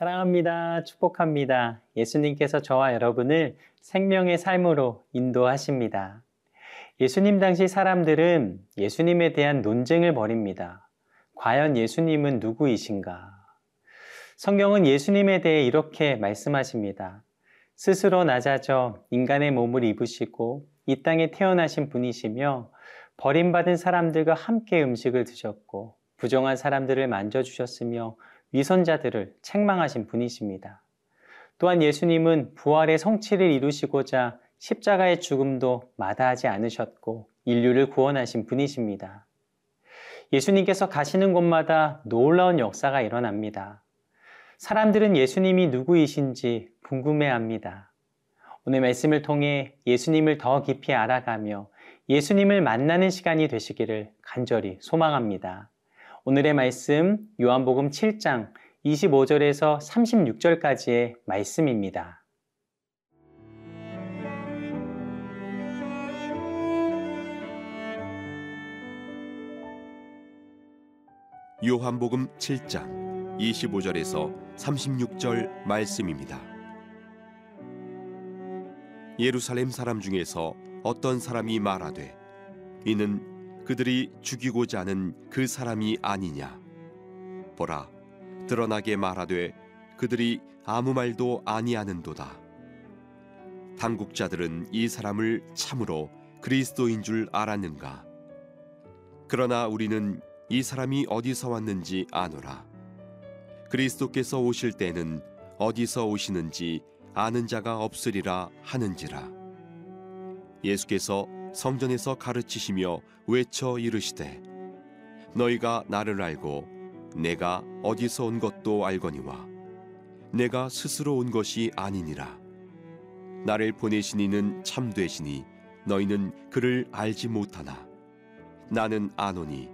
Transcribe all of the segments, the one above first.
사랑합니다. 축복합니다. 예수님께서 저와 여러분을 생명의 삶으로 인도하십니다. 예수님 당시 사람들은 예수님에 대한 논쟁을 벌입니다. 과연 예수님은 누구이신가? 성경은 예수님에 대해 이렇게 말씀하십니다. 스스로 낮아져 인간의 몸을 입으시고 이 땅에 태어나신 분이시며 버림받은 사람들과 함께 음식을 드셨고 부정한 사람들을 만져주셨으며 위선자들을 책망하신 분이십니다. 또한 예수님은 부활의 성취를 이루시고자 십자가의 죽음도 마다하지 않으셨고 인류를 구원하신 분이십니다. 예수님께서 가시는 곳마다 놀라운 역사가 일어납니다. 사람들은 예수님이 누구이신지 궁금해합니다. 오늘 말씀을 통해 예수님을 더 깊이 알아가며 예수님을 만나는 시간이 되시기를 간절히 소망합니다. 오늘의 말씀 요한복음 7장 25절에서 36절까지의 말씀입니다. 요한복음 7장 25절에서 36절 말씀입니다. 예루살렘 사람 중에서 어떤 사람이 말하되 이는 그들이 죽이고자 하는 그 사람이 아니냐? 보라 드러나게 말하되 그들이 아무 말도 아니하는도다. 당국자들은 이 사람을 참으로 그리스도인 줄 알았는가? 그러나 우리는 이 사람이 어디서 왔는지 아노라. 그리스도께서 오실 때는 어디서 오시는지 아는 자가 없으리라 하는지라. 예수께서 성전에서 가르치시며 외쳐 이르시되 너희가 나를 알고 내가 어디서 온 것도 알거니와 내가 스스로 온 것이 아니니라. 나를 보내신 이는 참되시니 너희는 그를 알지 못하나. 나는 아노니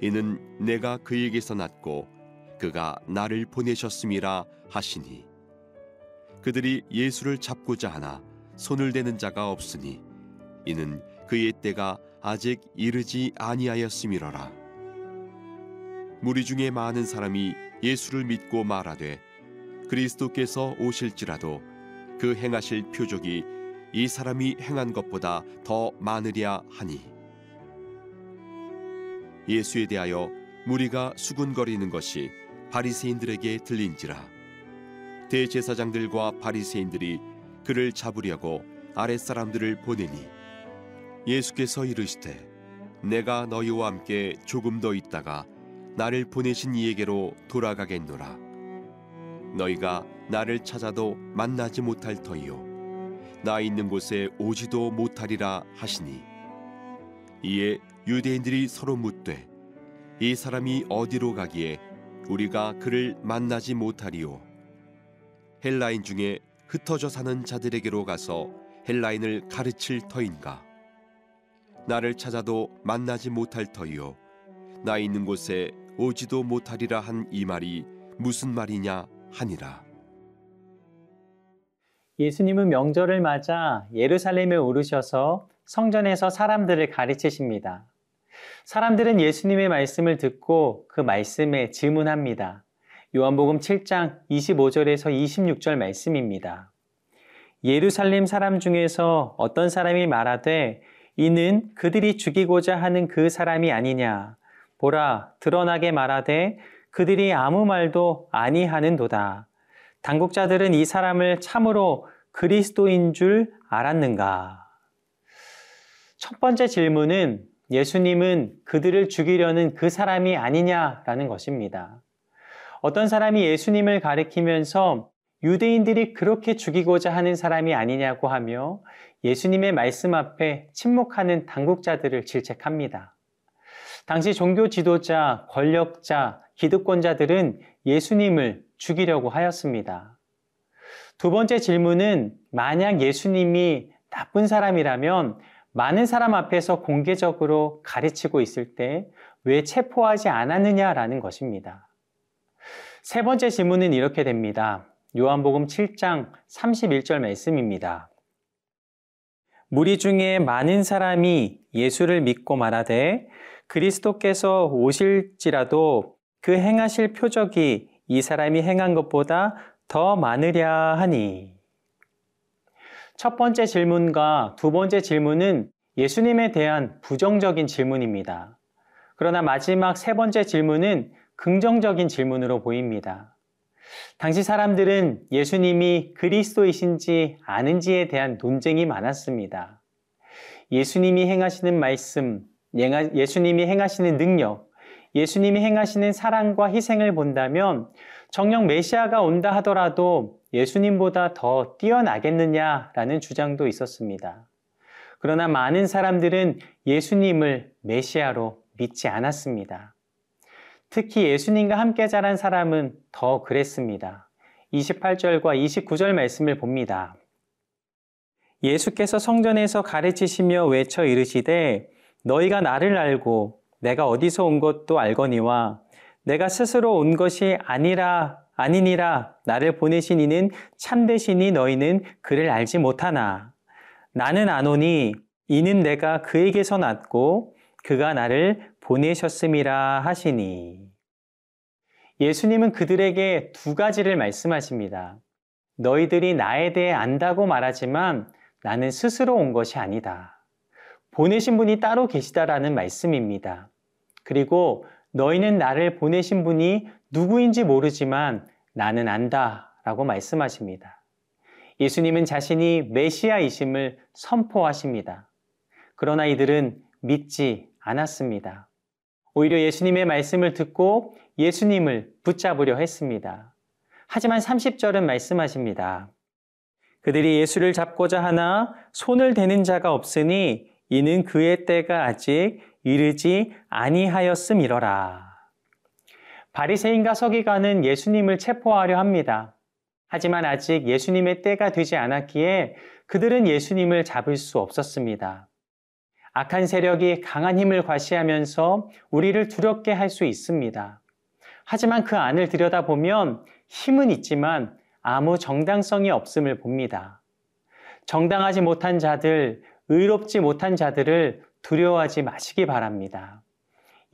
이는 내가 그에게서 났고 그가 나를 보내셨음이라 하시니. 그들이 예수를 잡고자 하나 손을 대는 자가 없으니 이는 그의 때가 아직 이르지 아니하였음이로라. 무리 중에 많은 사람이 예수를 믿고 말하되 그리스도께서 오실지라도 그 행하실 표적이 이 사람이 행한 것보다 더 많으랴 하니 예수에 대하여 무리가 수군거리는 것이 바리새인들에게 들린지라 대제사장들과 바리새인들이 그를 잡으려고 아랫사람들을 보내니 예수께서 이르시되 내가 너희와 함께 조금 더 있다가 나를 보내신 이에게로 돌아가겠노라. 너희가 나를 찾아도 만나지 못할 터이요 나 있는 곳에 오지도 못하리라 하시니. 이에 유대인들이 서로 묻되 이 사람이 어디로 가기에 우리가 그를 만나지 못하리요? 헬라인 중에 흩어져 사는 자들에게로 가서 헬라인을 가르칠 터인가 나를 찾아도 만나지 못할 터이요 나 있는 곳에 오지도 못하리라 한 이 말이 무슨 말이냐 하니라 예수님은 명절을 맞아 예루살렘에 오르셔서 성전에서 사람들을 가르치십니다. 사람들은 예수님의 말씀을 듣고 그 말씀에 질문합니다. 요한복음 7장 25절에서 26절 말씀입니다. 예루살렘 사람 중에서 어떤 사람이 말하되 이는 그들이 죽이고자 하는 그 사람이 아니냐. 보라, 드러나게 말하되 그들이 아무 말도 아니하는도다. 당국자들은 이 사람을 참으로 그리스도인 줄 알았는가? 첫 번째 질문은 예수님은 그들을 죽이려는 그 사람이 아니냐라는 것입니다. 어떤 사람이 예수님을 가리키면서 유대인들이 그렇게 죽이고자 하는 사람이 아니냐고 하며 예수님의 말씀 앞에 침묵하는 당국자들을 질책합니다. 당시 종교 지도자, 권력자, 기득권자들은 예수님을 죽이려고 하였습니다. 두 번째 질문은 만약 예수님이 나쁜 사람이라면 많은 사람 앞에서 공개적으로 가르치고 있을 때 왜 체포하지 않았느냐라는 것입니다. 세 번째 질문은 이렇게 됩니다. 요한복음 7장 31절 말씀입니다. 무리 중에 많은 사람이 예수를 믿고 말하되 그리스도께서 오실지라도 그 행하실 표적이 이 사람이 행한 것보다 더 많으랴 하니. 첫 번째 질문과 두 번째 질문은 예수님에 대한 부정적인 질문입니다. 그러나 마지막 세 번째 질문은 긍정적인 질문으로 보입니다. 당시 사람들은 예수님이 그리스도이신지 아는지에 대한 논쟁이 많았습니다. 예수님이 행하시는 말씀, 예수님이 행하시는 능력, 예수님이 행하시는 사랑과 희생을 본다면 정녕 메시아가 온다 하더라도 예수님보다 더 뛰어나겠느냐라는 주장도 있었습니다. 그러나 많은 사람들은 예수님을 메시아로 믿지 않았습니다. 특히 예수님과 함께 자란 사람은 더 그랬습니다. 28절과 29절 말씀을 봅니다. 예수께서 성전에서 가르치시며 외쳐 이르시되 너희가 나를 알고 내가 어디서 온 것도 알거니와 내가 스스로 온 것이 아니라 아니니라 나를 보내신 이는 참되시니 너희는 그를 알지 못하나 나는 아노니 이는 내가 그에게서 났고 그가 나를 보내셨음이라 하시니 예수님은 그들에게 두 가지를 말씀하십니다. 너희들이 나에 대해 안다고 말하지만 나는 스스로 온 것이 아니다. 보내신 분이 따로 계시다라는 말씀입니다. 그리고 너희는 나를 보내신 분이 누구인지 모르지만 나는 안다 라고 말씀하십니다. 예수님은 자신이 메시아이심을 선포하십니다. 그러나 이들은 믿지 않았습니다. 오히려 예수님의 말씀을 듣고 예수님을 붙잡으려 했습니다. 하지만 30절은 말씀하십니다. 그들이 예수를 잡고자 하나 손을 대는 자가 없으니 이는 그의 때가 아직 이르지 아니하였음이러라. 바리새인과 서기관은 예수님을 체포하려 합니다. 하지만 아직 예수님의 때가 되지 않았기에 그들은 예수님을 잡을 수 없었습니다. 악한 세력이 강한 힘을 과시하면서 우리를 두렵게 할 수 있습니다. 하지만 그 안을 들여다보면 힘은 있지만 아무 정당성이 없음을 봅니다. 정당하지 못한 자들, 의롭지 못한 자들을 두려워하지 마시기 바랍니다.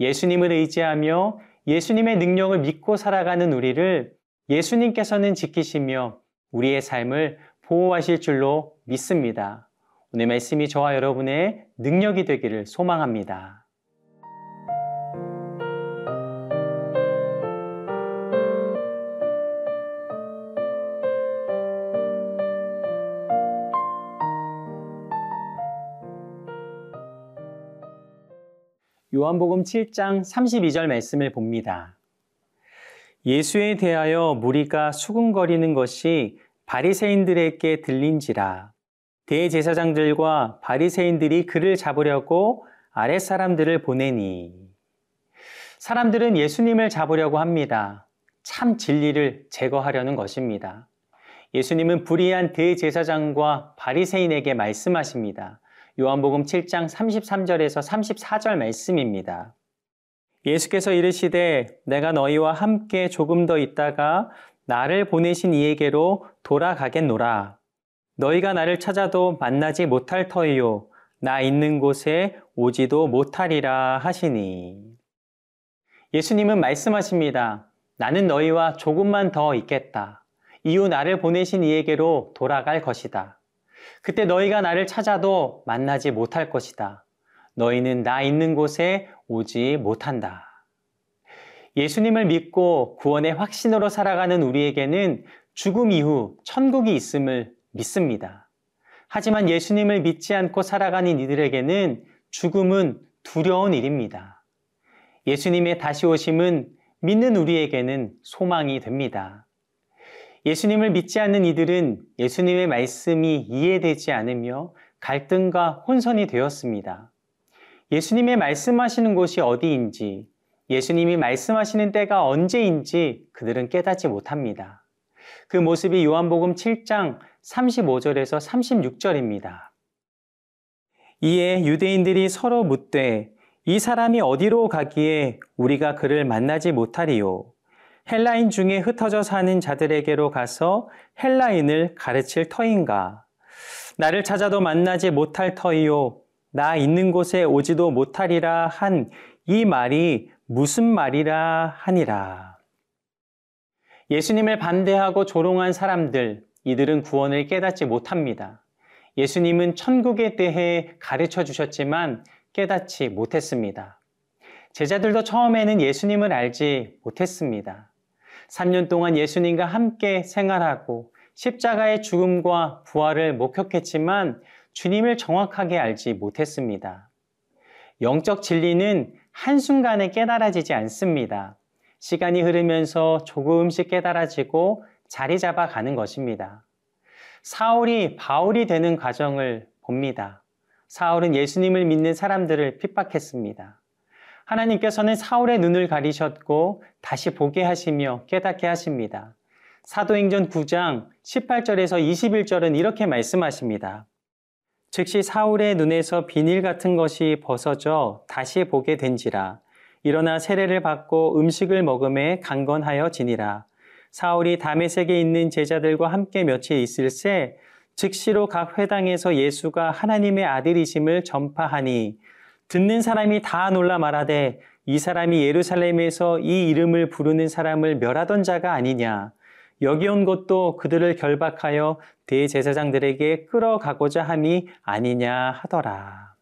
예수님을 의지하며 예수님의 능력을 믿고 살아가는 우리를 예수님께서는 지키시며 우리의 삶을 보호하실 줄로 믿습니다. 오늘 말씀이 저와 여러분의 능력이 되기를 소망합니다. 요한복음 7장 32절 말씀을 봅니다. 예수에 대하여 무리가 수군거리는 것이 바리새인들에게 들린지라 대제사장들과 바리새인들이 그를 잡으려고 아랫 사람들을 보내니 사람들은 예수님을 잡으려고 합니다. 참 진리를 제거하려는 것입니다. 예수님은 불의한 대제사장과 바리새인에게 말씀하십니다. 요한복음 7장 33절에서 34절 말씀입니다. 예수께서 이르시되 내가 너희와 함께 조금 더 있다가 나를 보내신 이에게로 돌아가겠노라. 너희가 나를 찾아도 만나지 못할 터이요. 나 있는 곳에 오지도 못하리라 하시니. 예수님은 말씀하십니다. 나는 너희와 조금만 더 있겠다. 이후 나를 보내신 이에게로 돌아갈 것이다. 그때 너희가 나를 찾아도 만나지 못할 것이다. 너희는 나 있는 곳에 오지 못한다. 예수님을 믿고 구원의 확신으로 살아가는 우리에게는 죽음 이후 천국이 있음을 믿습니다. 하지만 예수님을 믿지 않고 살아가는 이들에게는 죽음은 두려운 일입니다. 예수님의 다시 오심은 믿는 우리에게는 소망이 됩니다. 예수님을 믿지 않는 이들은 예수님의 말씀이 이해되지 않으며 갈등과 혼선이 되었습니다. 예수님의 말씀하시는 곳이 어디인지, 예수님이 말씀하시는 때가 언제인지 그들은 깨닫지 못합니다. 그 모습이 요한복음 7장 35절에서 36절입니다. 이에 유대인들이 서로 묻되 이 사람이 어디로 가기에 우리가 그를 만나지 못하리요? 헬라인 중에 흩어져 사는 자들에게로 가서 헬라인을 가르칠 터인가? 나를 찾아도 만나지 못할 터이요. 나 있는 곳에 오지도 못하리라 한 이 말이 무슨 말이라 하니라. 예수님을 반대하고 조롱한 사람들, 이들은 구원을 깨닫지 못합니다. 예수님은 천국에 대해 가르쳐 주셨지만 깨닫지 못했습니다. 제자들도 처음에는 예수님을 알지 못했습니다. 3년 동안 예수님과 함께 생활하고 십자가의 죽음과 부활을 목격했지만 주님을 정확하게 알지 못했습니다. 영적 진리는 한순간에 깨달아지지 않습니다. 시간이 흐르면서 조금씩 깨달아지고 자리 잡아 가는 것입니다. 사울이 바울이 되는 과정을 봅니다. 사울은 예수님을 믿는 사람들을 핍박했습니다. 하나님께서는 사울의 눈을 가리셨고 다시 보게 하시며 깨닫게 하십니다. 사도행전 9장 18절에서 21절은 이렇게 말씀하십니다. 즉시 사울의 눈에서 비닐 같은 것이 벗어져 다시 보게 된지라. 일어나 세례를 받고 음식을 먹음에 강건하여 지니라. 사울이 다메섹에 있는 제자들과 함께 며칠 있을 새 즉시로 각 회당에서 예수가 하나님의 아들이심을 전파하니 듣는 사람이 다 놀라 말하되 이 사람이 예루살렘에서 이 이름을 부르는 사람을 멸하던 자가 아니냐. 여기 온 것도 그들을 결박하여 대제사장들에게 끌어가고자 함이 아니냐 하더라.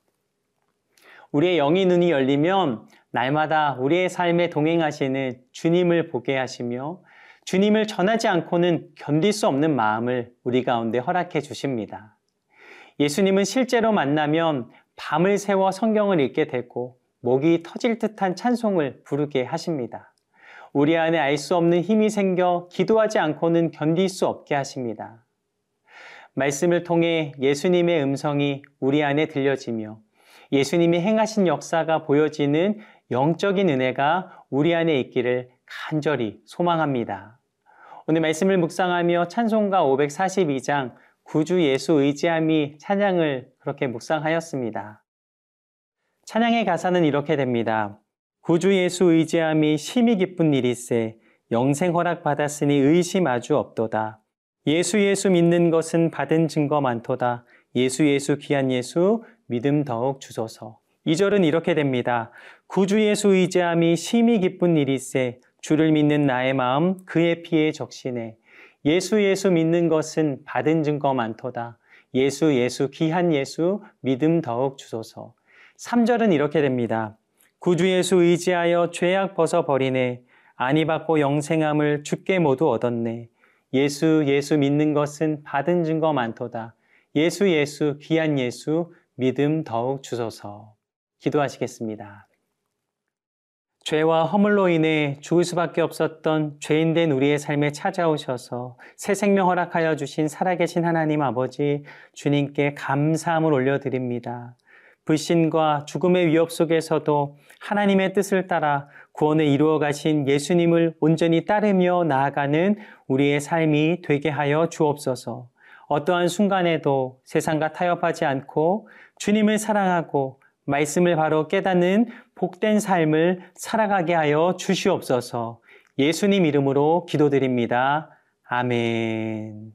우리의 영의 눈이 열리면 날마다 우리의 삶에 동행하시는 주님을 보게 하시며 주님을 전하지 않고는 견딜 수 없는 마음을 우리 가운데 허락해 주십니다. 예수님은 실제로 만나면 밤을 새워 성경을 읽게 되고 목이 터질 듯한 찬송을 부르게 하십니다. 우리 안에 알 수 없는 힘이 생겨 기도하지 않고는 견딜 수 없게 하십니다. 말씀을 통해 예수님의 음성이 우리 안에 들려지며 예수님이 행하신 역사가 보여지는 영적인 은혜가 우리 안에 있기를 간절히 소망합니다. 오늘 말씀을 묵상하며 찬송가 542장 구주 예수 의지함이 찬양을 그렇게 묵상하였습니다. 찬양의 가사는 이렇게 됩니다. 구주 예수 의지함이 심히 기쁜 일이세 영생 허락 받았으니 의심 아주 없도다. 예수 예수 믿는 것은 받은 증거 많도다. 예수 예수 귀한 예수 믿음 더욱 주소서. 2절은 이렇게 됩니다. 구주 예수 의지함이 심히 기쁜 일이세 주를 믿는 나의 마음 그의 피에 적시네. 예수 예수 믿는 것은 받은 증거 많도다. 예수 예수 귀한 예수 믿음 더욱 주소서. 3절은 이렇게 됩니다. 구주 예수 의지하여 죄악 벗어 버리네. 아니 받고 영생함을 죽게 모두 얻었네. 예수 예수 믿는 것은 받은 증거 많도다. 예수 예수 귀한 예수 믿음 더욱 주소서. 기도하시겠습니다. 죄와 허물로 인해 죽을 수밖에 없었던 죄인된 우리의 삶에 찾아오셔서 새 생명 허락하여 주신 살아계신 하나님 아버지 주님께 감사함을 올려드립니다. 불신과 죽음의 위협 속에서도 하나님의 뜻을 따라 구원을 이루어 가신 예수님을 온전히 따르며 나아가는 우리의 삶이 되게 하여 주옵소서. 어떠한 순간에도 세상과 타협하지 않고 주님을 사랑하고 말씀을 바로 깨닫는 복된 삶을 살아가게 하여 주시옵소서 예수님 이름으로 기도드립니다. 아멘.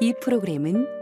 이 프로그램은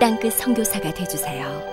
땅끝 선교사가 되주세요